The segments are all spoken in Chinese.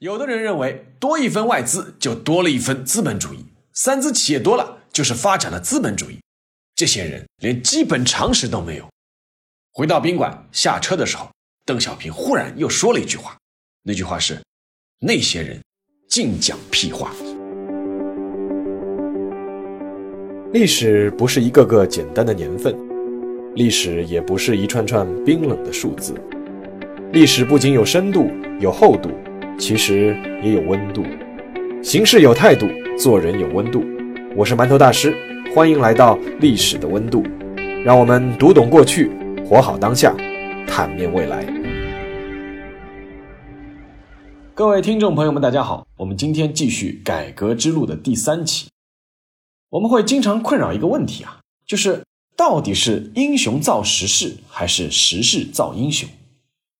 有的人认为多一分外资就多了一分资本主义，三资企业多了就是发展了资本主义。这些人连基本常识都没有。回到宾馆下车的时候，邓小平忽然又说了一句话，那句话是：“那些人净讲屁话。”历史不是一个个简单的年份，历史也不是一串串冰冷的数字，历史不仅有深度，有厚度。其实也有温度，行事有态度，做人有温度。我是馒头大师，欢迎来到历史的温度，让我们读懂过去，活好当下，坦面未来。各位听众朋友们，大家好，我们今天继续改革之路的第三期。我们会经常困扰一个问题啊，就是到底是英雄造时势，还是时势造英雄？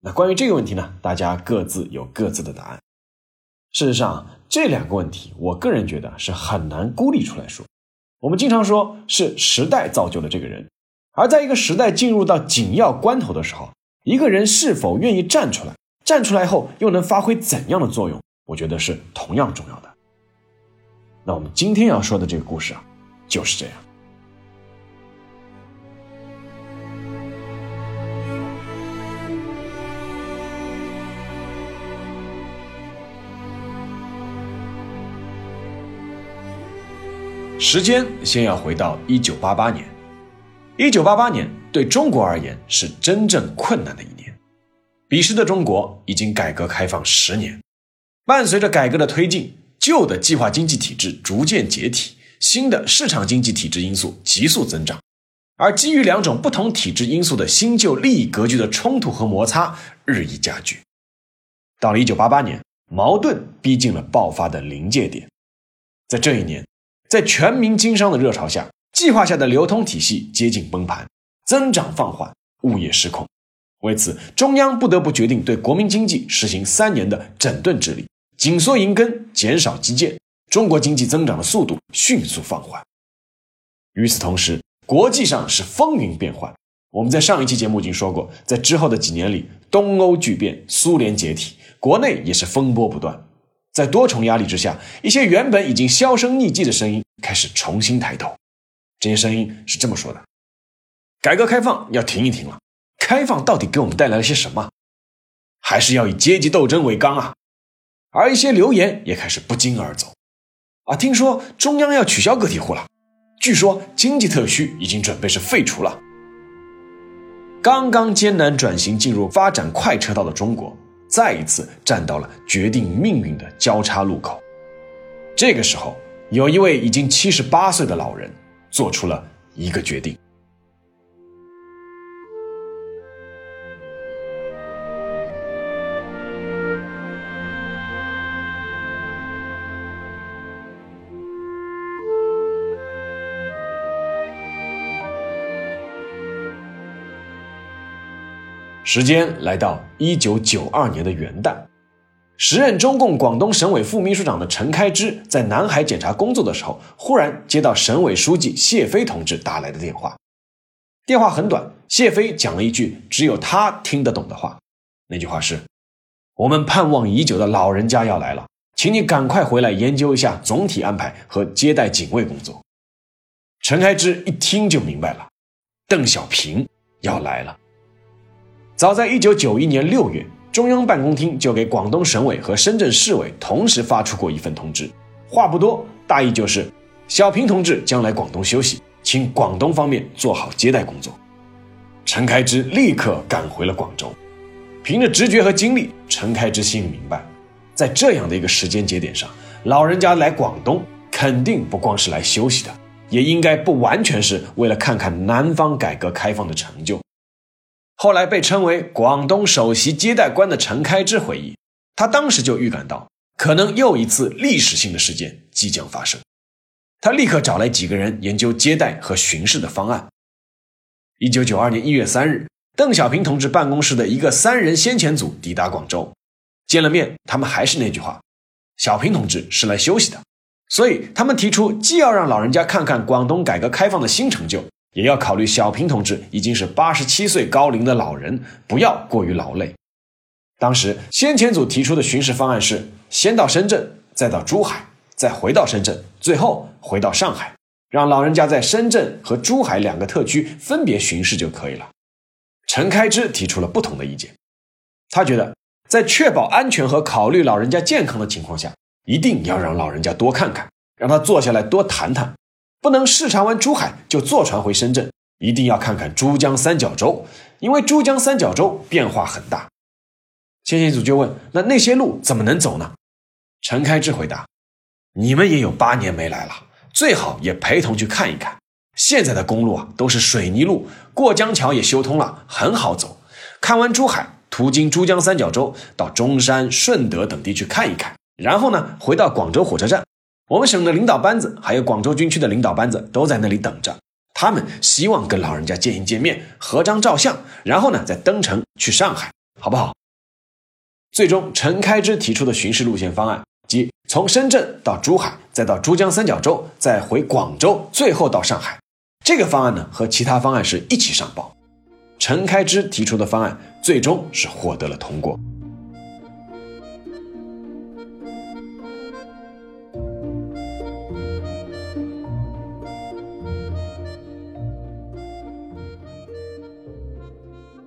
那关于这个问题呢，大家各自有各自的答案。事实上，这两个问题，我个人觉得是很难孤立出来说。我们经常说是时代造就了这个人，而在一个时代进入到紧要关头的时候，一个人是否愿意站出来，站出来后又能发挥怎样的作用，我觉得是同样重要的。那我们今天要说的这个故事啊，就是这样。时间先要回到一九八八年，一九八八年对中国而言是真正困难的一年。彼时的中国已经改革开放十年，伴随着改革的推进，旧的计划经济体制逐渐解体，新的市场经济体制因素急速增长，而基于两种不同体制因素的新旧利益格局的冲突和摩擦日益加剧。到了一九八八年，矛盾逼近了爆发的临界点，在这一年。在全民经商的热潮下，计划下的流通体系接近崩盘，增长放缓，物业失控。为此，中央不得不决定对国民经济实行三年的整顿治理，紧缩银根，减少基建，中国经济增长的速度迅速放缓。与此同时，国际上是风云变幻。我们在上一期节目已经说过，在之后的几年里，东欧剧变，苏联解体，国内也是风波不断。在多重压力之下，一些原本已经销声匿迹的声音开始重新抬头。这些声音是这么说的：“改革开放要停一停了。开放到底给我们带来了些什么？还是要以阶级斗争为纲啊！”而一些流言也开始不胫而走。啊，听说中央要取消个体户了，据说经济特区已经准备是废除了。刚刚艰难转型进入发展快车道的中国。再一次站到了决定命运的交叉路口，这个时候，有一位已经七十八岁的老人做出了一个决定。时间来到一九九二年的元旦，时任中共广东省委副秘书长的陈开枝在南海检查工作的时候，忽然接到省委书记谢飞同志打来的电话。电话很短，谢飞讲了一句只有他听得懂的话，那句话是：“我们盼望已久的老人家要来了，请你赶快回来研究一下总体安排和接待警卫工作。”陈开枝一听就明白了，邓小平要来了。早在一九九一年六月，中央办公厅就给广东省委和深圳市委同时发出过一份通知，话不多，大意就是小平同志将来广东休息，请广东方面做好接待工作。陈开支立刻赶回了广州，凭着直觉和经历，陈开支心里明白，在这样的一个时间节点上，老人家来广东肯定不光是来休息的，也应该不完全是为了看看南方改革开放的成就。后来被称为广东首席接待官的陈开支回忆，他当时就预感到可能又一次历史性的事件即将发生。他立刻找来几个人研究接待和巡视的方案。一九九二年一月三日，邓小平同志办公室的一个三人先遣组抵达广州，见了面，他们还是那句话：小平同志是来休息的，所以他们提出既要让老人家看看广东改革开放的新成就。也要考虑小平同志已经是八十七岁高龄的老人，不要过于劳累。当时先遣组提出的巡视方案是先到深圳，再到珠海，再回到深圳，最后回到上海，让老人家在深圳和珠海两个特区分别巡视就可以了。陈开之提出了不同的意见，他觉得在确保安全和考虑老人家健康的情况下，一定要让老人家多看看，让他坐下来多谈谈，不能视察完珠海就坐船回深圳，一定要看看珠江三角洲，因为珠江三角洲变化很大。先行组就问：“那那些路怎么能走呢？”陈开之回答：“你们也有八年没来了，最好也陪同去看一看。现在的公路啊都是水泥路，过江桥也修通了，很好走。看完珠海，途经珠江三角洲，到中山、顺德等地去看一看，然后呢回到广州火车站。我们省的领导班子还有广州军区的领导班子都在那里等着，他们希望跟老人家见一见面，合张照相，然后呢再登城去上海，好不好？”最终，陈开之提出的巡视路线方案，即从深圳到珠海，再到珠江三角洲，再回广州，最后到上海。这个方案呢，和其他方案是一起上报。陈开之提出的方案最终是获得了通过。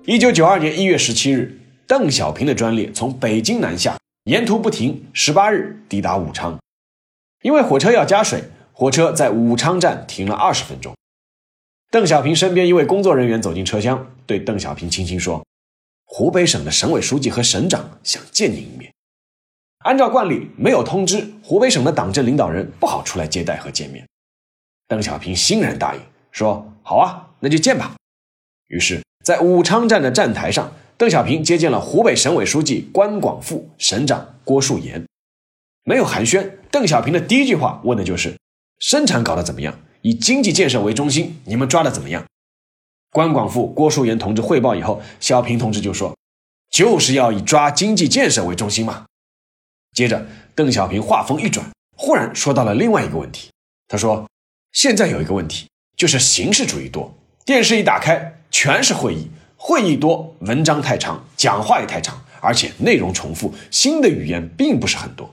一九九二年一月十七日。邓小平的专列从北京南下，沿途不停，十八日抵达武昌。因为火车要加水，火车在武昌站停了二十分钟。邓小平身边一位工作人员走进车厢，对邓小平轻轻说：“湖北省的省委书记和省长想见您一面。”按照惯例，没有通知，湖北省的党政领导人不好出来接待和见面。邓小平欣然答应，说：“好啊，那就见吧。”于是，在武昌站的站台上。邓小平接见了湖北省委书记关广富、省长郭树岩，没有寒暄。邓小平的第一句话问的就是：“生产搞得怎么样？以经济建设为中心，你们抓的怎么样？”关广富、郭树岩同志汇报以后，小平同志就说：“就是要以抓经济建设为中心嘛。”接着，邓小平话锋一转，忽然说到了另外一个问题。他说：“现在有一个问题，就是形式主义多，电视一打开全是会议。”会议多，文章太长，讲话也太长，而且内容重复，新的语言并不是很多。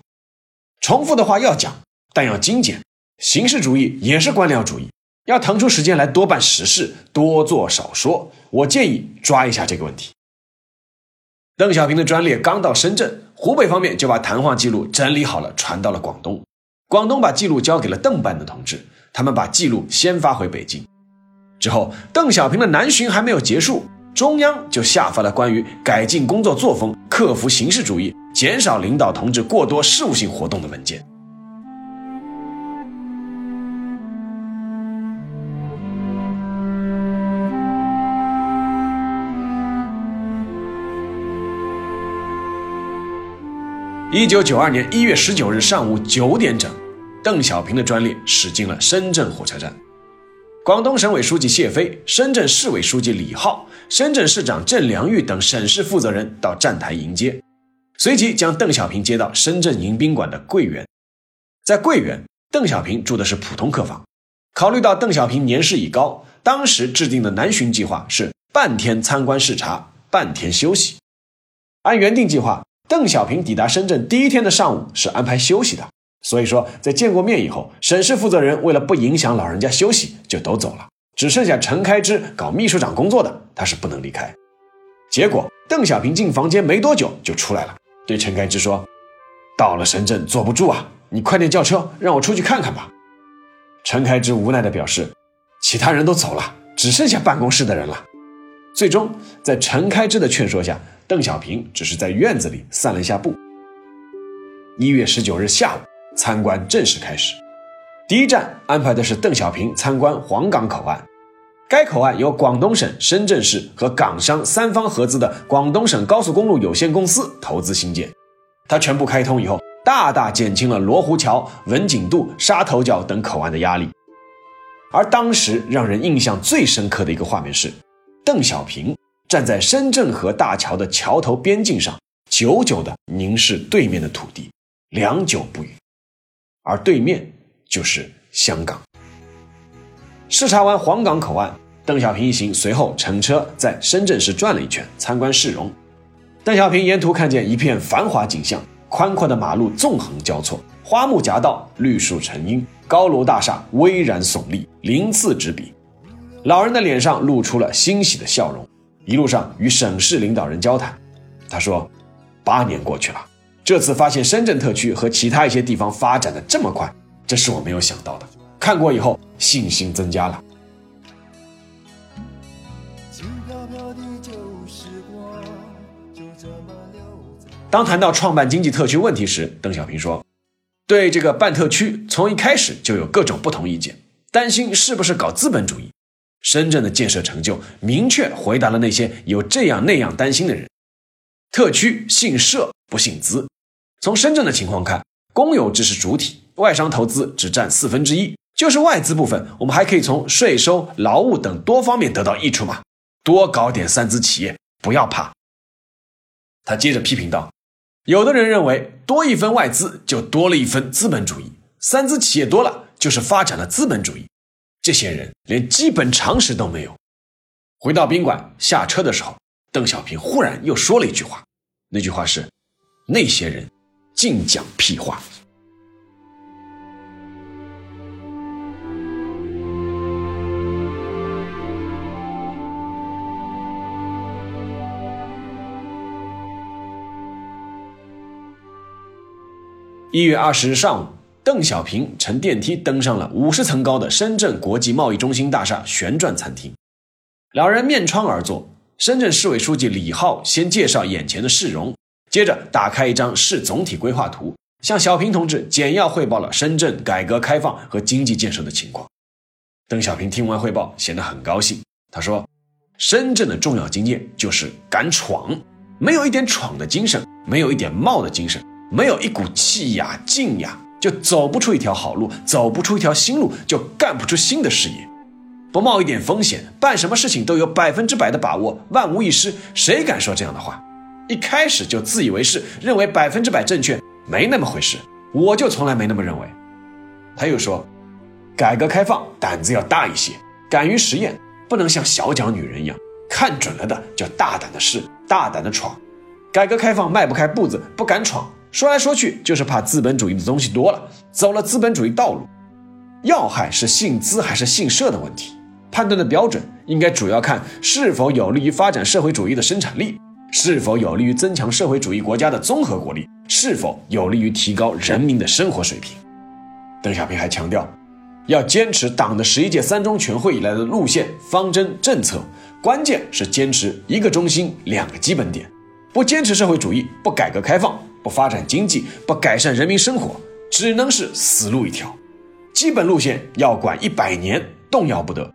重复的话要讲，但要精简。形式主义也是官僚主义，要腾出时间来多办实事，多做少说。我建议抓一下这个问题。邓小平的专列刚到深圳，湖北方面就把谈话记录整理好了，传到了广东。广东把记录交给了邓办的同志，他们把记录先发回北京。之后，邓小平的南巡还没有结束。中央就下发了关于改进工作作风、克服形式主义、减少领导同志过多事务性活动的文件。一九九二年一月十九日上午九点整，邓小平的专列驶进了深圳火车站。广东省委书记谢飞、深圳市委书记李浩、深圳市长郑良玉等省市负责人到站台迎接，随即将邓小平接到深圳迎宾馆的桂园。在桂园，邓小平住的是普通客房。考虑到邓小平年事已高，当时制定的南巡计划是半天参观视察，半天休息。按原定计划，邓小平抵达深圳第一天的上午是安排休息的。所以说，在见过面以后，省市负责人为了不影响老人家休息，就都走了，只剩下陈开之搞秘书长工作的，他是不能离开。结果，邓小平进房间没多久就出来了，对陈开之说：“到了深圳坐不住啊，你快点叫车，让我出去看看吧。”陈开之无奈地表示：“其他人都走了，只剩下办公室的人了。”最终，在陈开之的劝说下，邓小平只是在院子里散了一下步。一月十九日下午。参观正式开始，第一站安排的是邓小平参观黄岗口岸。该口岸由广东省、深圳市和港商三方合资的广东省高速公路有限公司投资兴建。它全部开通以后，大大减轻了罗湖桥、文锦渡、沙头角等口岸的压力。而当时让人印象最深刻的一个画面是，邓小平站在深圳河大桥的桥头边境上，久久地凝视对面的土地，良久不语。而对面就是香港。视察完黄岗口岸，邓小平一行随后乘车在深圳市转了一圈，参观市容。邓小平沿途看见一片繁华景象，宽阔的马路纵横交错，花木夹道，绿树成荫，高楼大厦巍然耸立，鳞次栉比。老人的脸上露出了欣喜的笑容，一路上与省市领导人交谈。他说：“八年过去了，这次发现深圳特区和其他一些地方发展的这么快，这是我没有想到的。看过以后，信心增加了。”当谈到创办经济特区问题时，邓小平说：“对这个办特区，从一开始就有各种不同意见，担心是不是搞资本主义。深圳的建设成就，明确回答了那些有这样那样担心的人。特区姓社不姓资。从深圳的情况看，公有制是主体，外商投资只占四分之一，就是外资部分，我们还可以从税收、劳务等多方面得到益处嘛。多搞点三资企业，不要怕。”他接着批评道。有的人认为，多一分外资就多了一分资本主义，三资企业多了就是发展了资本主义。这些人连基本常识都没有。回到宾馆下车的时候，邓小平忽然又说了一句话，那句话是：“那些人净讲屁话。”一月二十日上午，邓小平乘电梯登上了五十层高的深圳国际贸易中心大厦旋转餐厅，两人面窗而坐。深圳市委书记李浩先介绍眼前的市容，接着打开一张市总体规划图，向小平同志简要汇报了深圳改革开放和经济建设的情况。邓小平听完汇报，显得很高兴。他说：“深圳的重要经验就是敢闯，没有一点闯的精神，没有一点冒的精神。”没有一股气呀劲呀，就走不出一条好路，走不出一条新路，就干不出新的事业。不冒一点风险，办什么事情都有百分之百的把握，万无一失。谁敢说这样的话？一开始就自以为是，认为百分之百正确，没那么回事。我就从来没那么认为。他又说，改革开放胆子要大一些，敢于实验，不能像小脚女人一样，看准了的就大胆的试，大胆的闯。改革开放迈不开步子，不敢闯。说来说去，就是怕资本主义的东西多了，走了资本主义道路。要害是姓资还是姓社的问题，判断的标准应该主要看是否有利于发展社会主义的生产力，是否有利于增强社会主义国家的综合国力，是否有利于提高人民的生活水平。邓小平还强调，要坚持党的十一届三中全会以来的路线、方针、政策，关键是坚持一个中心、两个基本点，不坚持社会主义，不改革开放。不发展经济，不改善人民生活，只能是死路一条。基本路线要管一百年，动摇不得。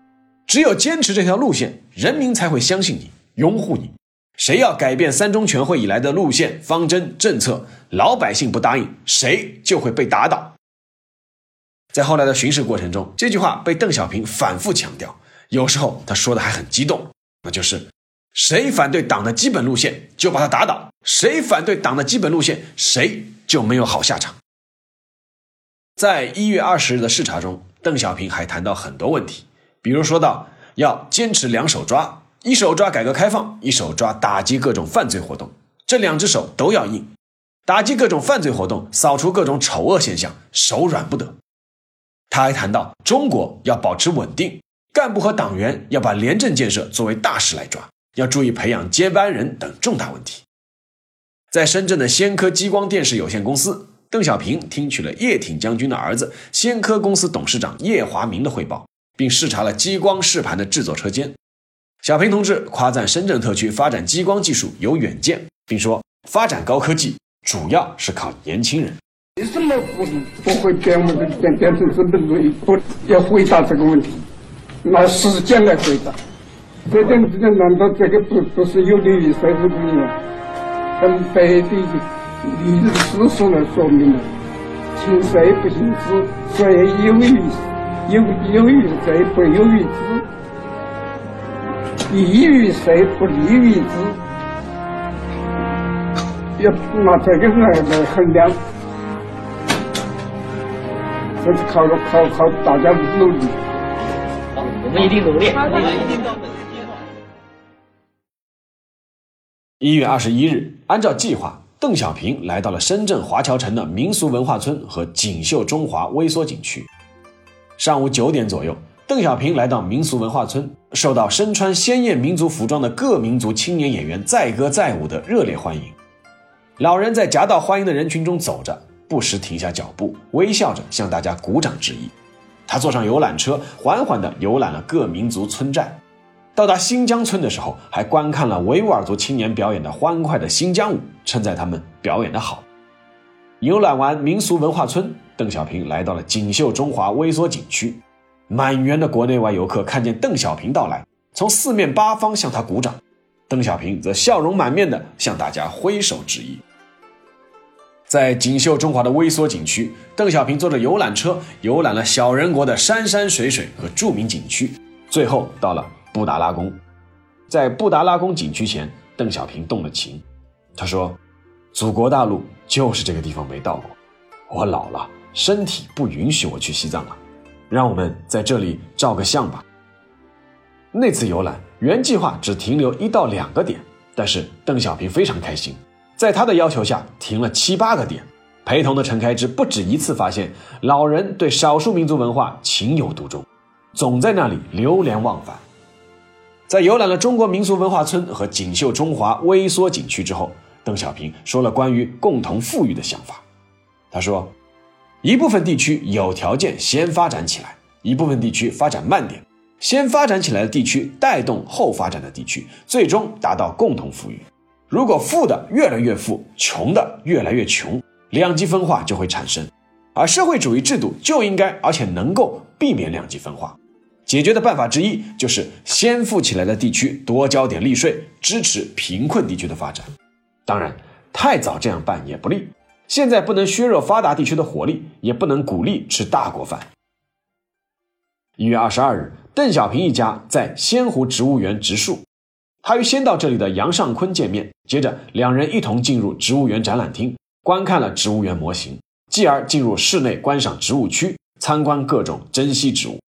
只有坚持这条路线，人民才会相信你，拥护你。谁要改变三中全会以来的路线、方针、政策，老百姓不答应，谁就会被打倒。在后来的巡视过程中，这句话被邓小平反复强调，有时候他说的还很激动，那就是。谁反对党的基本路线，就把他打倒；谁反对党的基本路线，谁就没有好下场。在一月二十日的视察中，邓小平还谈到很多问题，比如说到要坚持两手抓：一手抓改革开放，一手抓打击各种犯罪活动。这两只手都要硬，打击各种犯罪活动，扫除各种丑恶现象，手软不得。他还谈到中国要保持稳定，干部和党员要把廉政建设作为大事来抓。要注意培养接班人等重大问题。在深圳的先科激光电视有限公司，邓小平听取了叶挺将军的儿子先科公司董事长叶华明的汇报，并视察了激光试盘的制作车间。小平同志夸赞深圳特区发展激光技术有远见，并说发展高科技主要是靠年轻人。为什么不不会变我们变变成资本主义？不要回答这个问题，拿时间来回答。这点之间，难道这个不不是有利于社会主义吗？很白的历史书来说明了，行社不行资，社有于有有于社不有于资，利于谁不利于资，要拿这个来来衡量，这是靠靠靠大家努力。我们一定努力，我们一定努力。一月二十一日，按照计划，邓小平来到了深圳华侨城的民俗文化村和锦绣中华微缩景区。上午九点左右，邓小平来到民俗文化村，受到身穿鲜艳民族服装的各民族青年演员载歌载舞的热烈欢迎。老人在夹道欢迎的人群中走着，不时停下脚步，微笑着向大家鼓掌致意。他坐上游览车，缓缓地游览了各民族村寨。到达新疆村的时候，还观看了维吾尔族青年表演的欢快的新疆舞，称赞他们表演的好。游览完民俗文化村，邓小平来到了锦绣中华微缩景区。满园的国内外游客看见邓小平到来，从四面八方向他鼓掌，邓小平则笑容满面地向大家挥手致意。在锦绣中华的微缩景区，邓小平坐着游览车游览了小人国的山山水水和著名景区，最后到了。布达拉宫，在布达拉宫景区前，邓小平动了情。他说：“祖国大陆就是这个地方没到过，我老了，身体不允许我去西藏了，让我们在这里照个相吧。”那次游览原计划只停留一到两个点，但是邓小平非常开心，在他的要求下停了七八个点。陪同的陈开支不止一次发现老人对少数民族文化情有独钟，总在那里流连忘返。在游览了中国民俗文化村和锦绣中华微缩景区之后，邓小平说了关于共同富裕的想法。他说：“一部分地区有条件先发展起来，一部分地区发展慢点。先发展起来的地区带动后发展的地区，最终达到共同富裕。如果富的越来越富，穷的越来越穷，两极分化就会产生。而社会主义制度就应该而且能够避免两极分化。”解决的办法之一就是先富起来的地区多交点利税，支持贫困地区的发展。当然，太早这样办也不利。现在不能削弱发达地区的活力，也不能鼓励吃大锅饭。一月二十二日，邓小平一家在仙湖植物园植树，他与先到这里的杨尚昆见面，接着两人一同进入植物园展览厅，观看了植物园模型，继而进入室内观赏植物区，参观各种珍稀植物。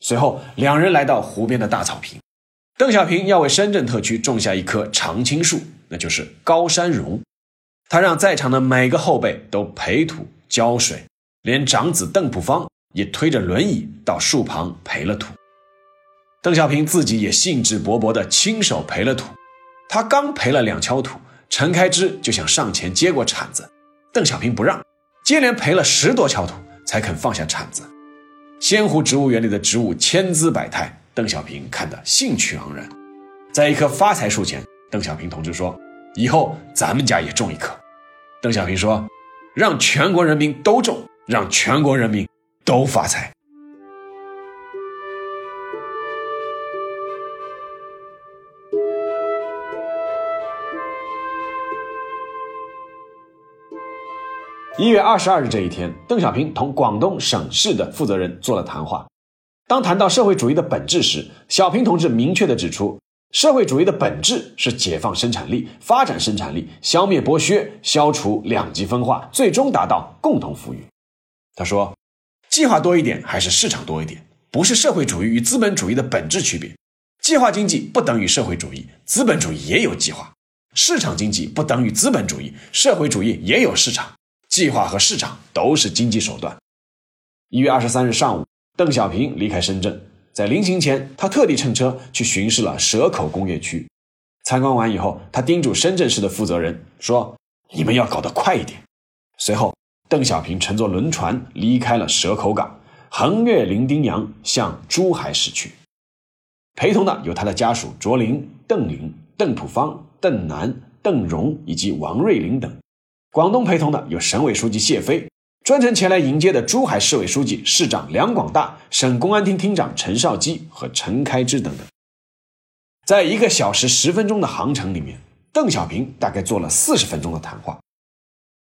随后，两人来到湖边的大草坪。邓小平要为深圳特区种下一棵常青树，那就是高山榕。他让在场的每个后辈都培土浇水，连长子邓朴方也推着轮椅到树旁培了土。邓小平自己也兴致勃勃地亲手培了土。他刚培了两锹土，陈开枝就想上前接过铲子，邓小平不让，接连培了十多锹土才肯放下铲子。仙湖植物园里的植物千姿百态，邓小平看得兴趣盎然。在一棵发财树前，邓小平同志说：“以后咱们家也种一棵。”邓小平说：“让全国人民都种，让全国人民都发财。”一月二十二日这一天，邓小平同广东省市的负责人做了谈话。当谈到社会主义的本质时，小平同志明确地指出，社会主义的本质是解放生产力、发展生产力、消灭剥削、消除两极分化，最终达到共同富裕。他说：“计划多一点还是市场多一点，不是社会主义与资本主义的本质区别。计划经济不等于社会主义，资本主义也有计划；市场经济不等于资本主义，社会主义也有市场。”计划和市场都是经济手段。一月二十三日上午，邓小平离开深圳，在临行前，他特地乘车去巡视了蛇口工业区。参观完以后，他叮嘱深圳市的负责人说：“你们要搞得快一点。”随后，邓小平乘坐轮船离开了蛇口港，横越伶仃洋，向珠海驶去。陪同的有他的家属卓林、邓林、邓朴方、邓南、邓荣以及王瑞林等。广东陪同的有省委书记谢飞，专程前来迎接的珠海市委书记、市长梁广大，省公安厅厅长陈少基和陈开枝等等。在一个小时十分钟的航程里面，邓小平大概做了四十分钟的谈话。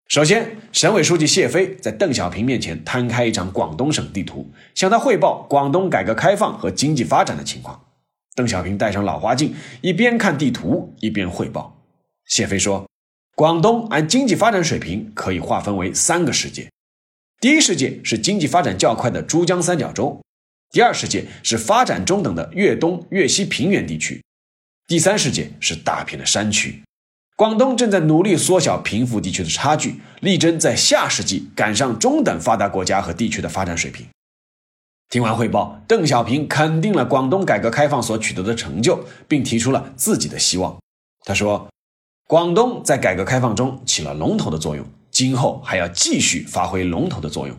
首先，省委书记谢飞在邓小平面前摊开一张广东省地图，向他汇报广东改革开放和经济发展的情况。邓小平戴上老花镜，一边看地图一边汇报。谢飞说。广东按经济发展水平可以划分为三个世界：第一世界是经济发展较快的珠江三角洲；第二世界是发展中等的粤东、粤西平原地区；第三世界是大片的山区。广东正在努力缩小贫富地区的差距，力争在下世纪赶上中等发达国家和地区的发展水平。听完汇报，邓小平肯定了广东改革开放所取得的成就，并提出了自己的希望。他说：“广东在改革开放中起了龙头的作用，今后还要继续发挥龙头的作用。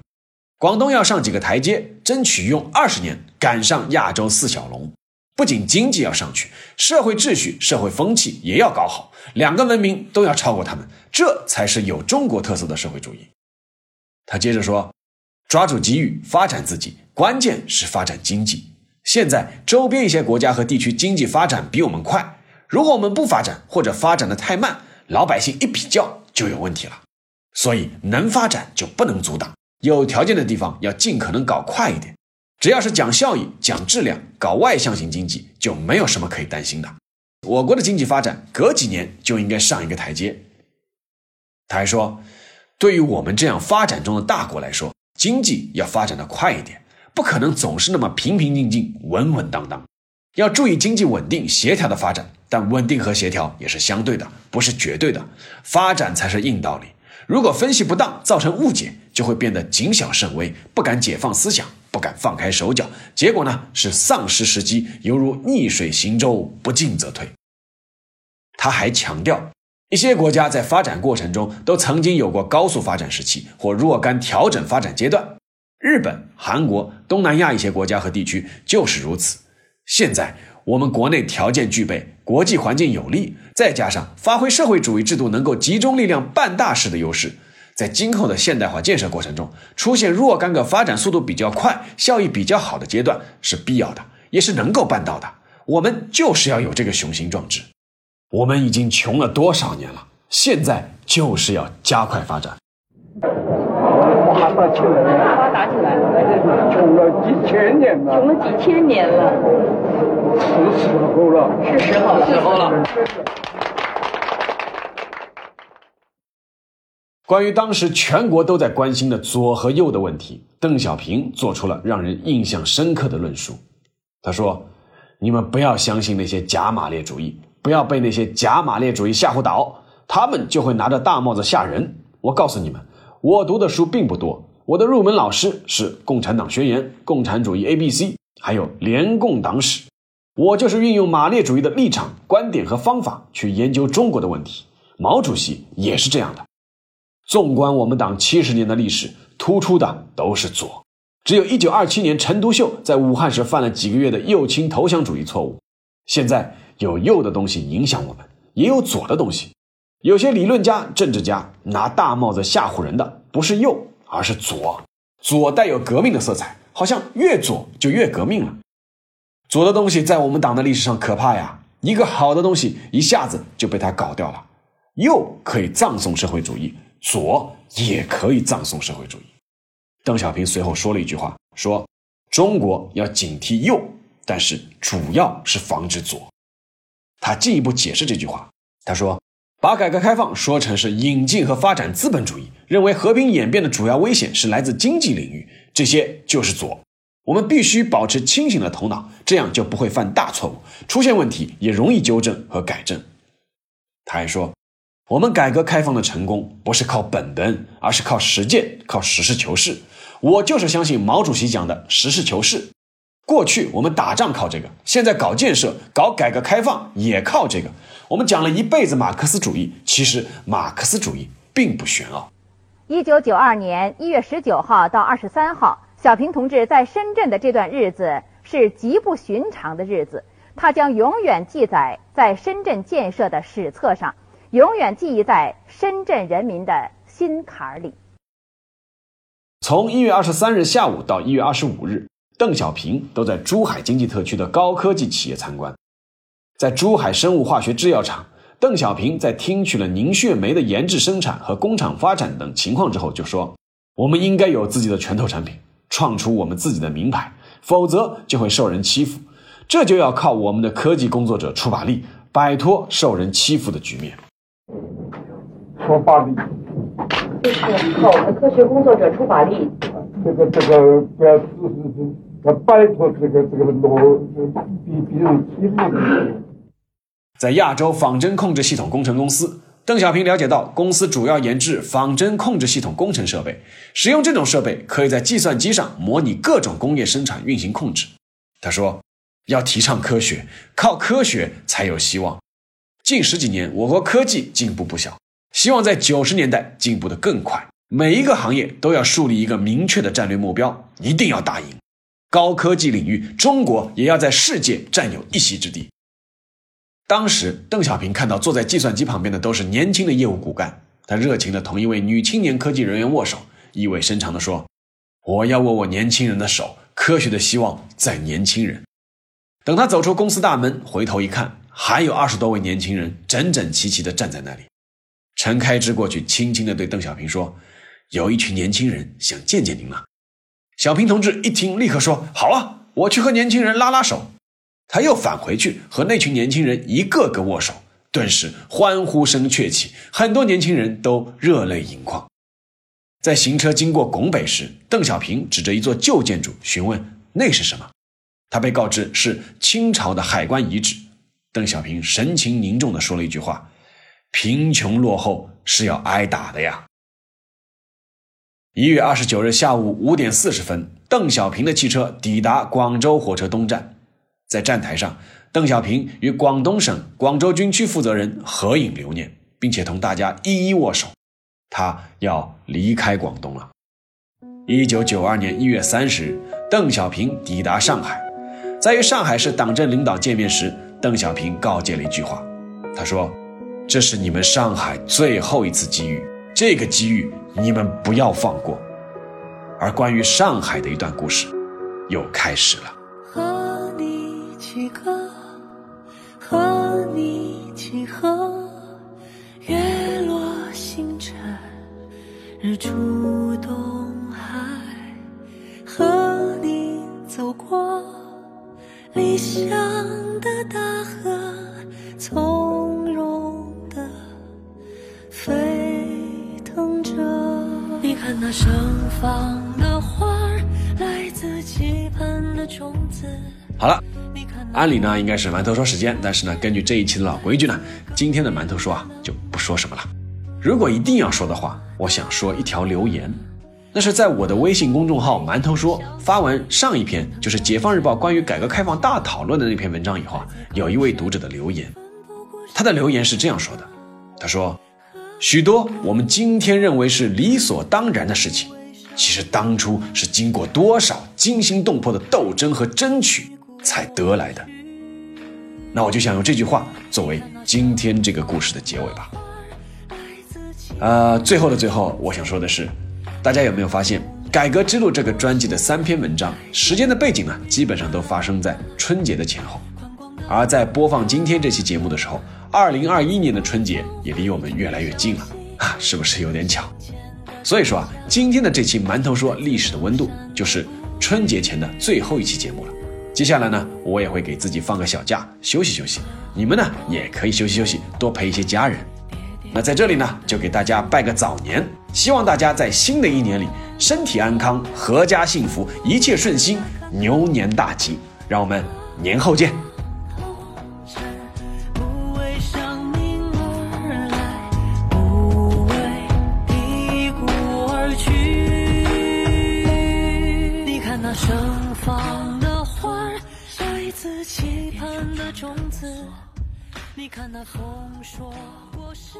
广东要上几个台阶，争取用二十年赶上亚洲四小龙。不仅经济要上去，社会秩序、社会风气也要搞好，两个文明都要超过他们，这才是有中国特色的社会主义。”他接着说：“抓住机遇，发展自己。”关键是发展经济。现在周边一些国家和地区经济发展比我们快，如果我们不发展或者发展的太慢，老百姓一比较就有问题了。所以能发展就不能阻挡，有条件的地方要尽可能搞快一点。只要是讲效益、讲质量、搞外向型经济，就没有什么可以担心的。我国的经济发展隔几年就应该上一个台阶。他还说，对于我们这样发展中的大国来说，经济要发展的快一点。不可能总是那么平平静静、稳稳当当，要注意经济稳定协调的发展。但稳定和协调也是相对的，不是绝对的。发展才是硬道理。如果分析不当，造成误解，就会变得谨小慎微，不敢解放思想，不敢放开手脚。结果呢，是丧失时机，犹如逆水行舟，不进则退。他还强调，一些国家在发展过程中都曾经有过高速发展时期或若干调整发展阶段。日本、韩国、东南亚一些国家和地区就是如此。现在我们国内条件具备，国际环境有利，再加上发挥社会主义制度能够集中力量办大事的优势，在今后的现代化建设过程中，出现若干个发展速度比较快、效益比较好的阶段是必要的，也是能够办到的。我们就是要有这个雄心壮志。我们已经穷了多少年了？现在就是要加快发展。发达起来，发达起来了，穷了几千年了，穷了几千年了，是时候了，是时候了，时候了。关于当时全国都在关心的左和右的问题，邓小平做出了让人印象深刻的论述。他说：“你们不要相信那些假马列主义，不要被那些假马列主义吓唬倒，他们就会拿着大帽子吓人。我告诉你们。”我读的书并不多，我的入门老师是《共产党宣言》《共产主义 A B C》，还有《联共党史》。我就是运用马列主义的立场、观点和方法去研究中国的问题。毛主席也是这样的。纵观我们党七十年的历史，突出的都是左，只有一九二七年陈独秀在武汉时犯了几个月的右倾投降主义错误。现在有右的东西影响我们，也有左的东西。有些理论家、政治家拿大帽子吓唬人的，不是右，而是左。左带有革命的色彩，好像越左就越革命了。左的东西在我们党的历史上可怕呀，一个好的东西一下子就被他搞掉了。右可以葬送社会主义，左也可以葬送社会主义。邓小平随后说了一句话，说：“中国要警惕右，但是主要是防止左。”他进一步解释这句话，他说。把改革开放说成是引进和发展资本主义，认为和平演变的主要危险是来自经济领域，这些就是左。我们必须保持清醒的头脑，这样就不会犯大错误，出现问题也容易纠正和改正。他还说，我们改革开放的成功不是靠本能，而是靠实践，靠实事求是。我就是相信毛主席讲的实事求是。过去我们打仗靠这个，现在搞建设、搞改革开放也靠这个。我们讲了一辈子马克思主义，其实马克思主义并不玄奥。一九九二年一月十九号到二十三号，小平同志在深圳的这段日子是极不寻常的日子，他将永远记载在深圳建设的史册上，永远记忆在深圳人民的心坎里。从一月二十三日下午到一月二十五日。邓小平都在珠海经济特区的高科技企业参观，在珠海生物化学制药厂，邓小平在听取了凝血酶的研制、生产和工厂发展等情况之后，就说：“我们应该有自己的拳头产品，创出我们自己的名牌，否则就会受人欺负。这就要靠我们的科技工作者出把力，摆脱受人欺负的局面。”出把力，就是靠我们科学工作者出把力。这个这个不要自是要摆脱这个这个罗比别人欺负的。在亚洲仿真控制系统工程公司，邓小平了解到公司主要研制仿真控制系统工程设备，使用这种设备可以在计算机上模拟各种工业生产运行控制。他说：“要提倡科学，靠科学才有希望。近十几年，我国科技进步不小，希望在九十年代进步得更快。每一个行业都要树立一个明确的战略目标，一定要打赢。高科技领域，中国也要在世界占有一席之地。”当时，邓小平看到坐在计算机旁边的都是年轻的业务骨干，他热情地同一位女青年科技人员握手，意味深长地说：“我要握握年轻人的手，科学的希望在年轻人。”等他走出公司大门，回头一看，还有二十多位年轻人整整齐齐地站在那里。陈开之过去，轻轻地对邓小平说：“有一群年轻人想见见您了。”小平同志一听，立刻说：“好啊，我去和年轻人拉拉手。”他又返回去和那群年轻人一个个握手，顿时欢呼声鹊起，很多年轻人都热泪盈眶。在行车经过拱北时，邓小平指着一座旧建筑询问：“那是什么？”他被告知是清朝的海关遗址。邓小平神情凝重地说了一句话：“贫穷落后是要挨打的呀。”一月二十九日下午五点四十分，邓小平的汽车抵达广州火车东站。在站台上，邓小平与广东省广州军区负责人合影留念，并且同大家一一握手。他要离开广东了。一九九二年一月三十日，邓小平抵达上海，在与上海市党政领导见面时，邓小平告诫了一句话，他说：“这是你们上海最后一次机遇，这个机遇你们不要放过。”而关于上海的一段故事，又开始了。几个和你几何？月落星辰，日出东海，和你走过理想的大河，从容的飞腾着。你看那盛放的花儿，来自期盼的种子。好了。按理呢应该是馒头说时间，但是呢，根据这一期的老规矩呢，今天的馒头说啊就不说什么了。如果一定要说的话，我想说一条留言，那是在我的微信公众号馒头说发完上一篇就是《解放日报》关于改革开放大讨论的那篇文章以后啊，有一位读者的留言，他的留言是这样说的：他说，许多我们今天认为是理所当然的事情，其实当初是经过多少惊心动魄的斗争和争取。才得来的，那我就想用这句话作为今天这个故事的结尾吧。呃，最后的最后，我想说的是，大家有没有发现，《改革之路》这个专辑的三篇文章时间的背景呢，基本上都发生在春节的前后，而在播放今天这期节目的时候，二零二一年的春节也离我们越来越近了啊，是不是有点巧？所以说啊，今天的这期馒头说历史的温度，就是春节前的最后一期节目了。接下来呢，我也会给自己放个小假，休息休息。你们呢，也可以休息休息，多陪一些家人。那在这里呢，就给大家拜个早年，希望大家在新的一年里身体安康，阖家幸福，一切顺心，牛年大吉。让我们年后见。你看那丰硕果实。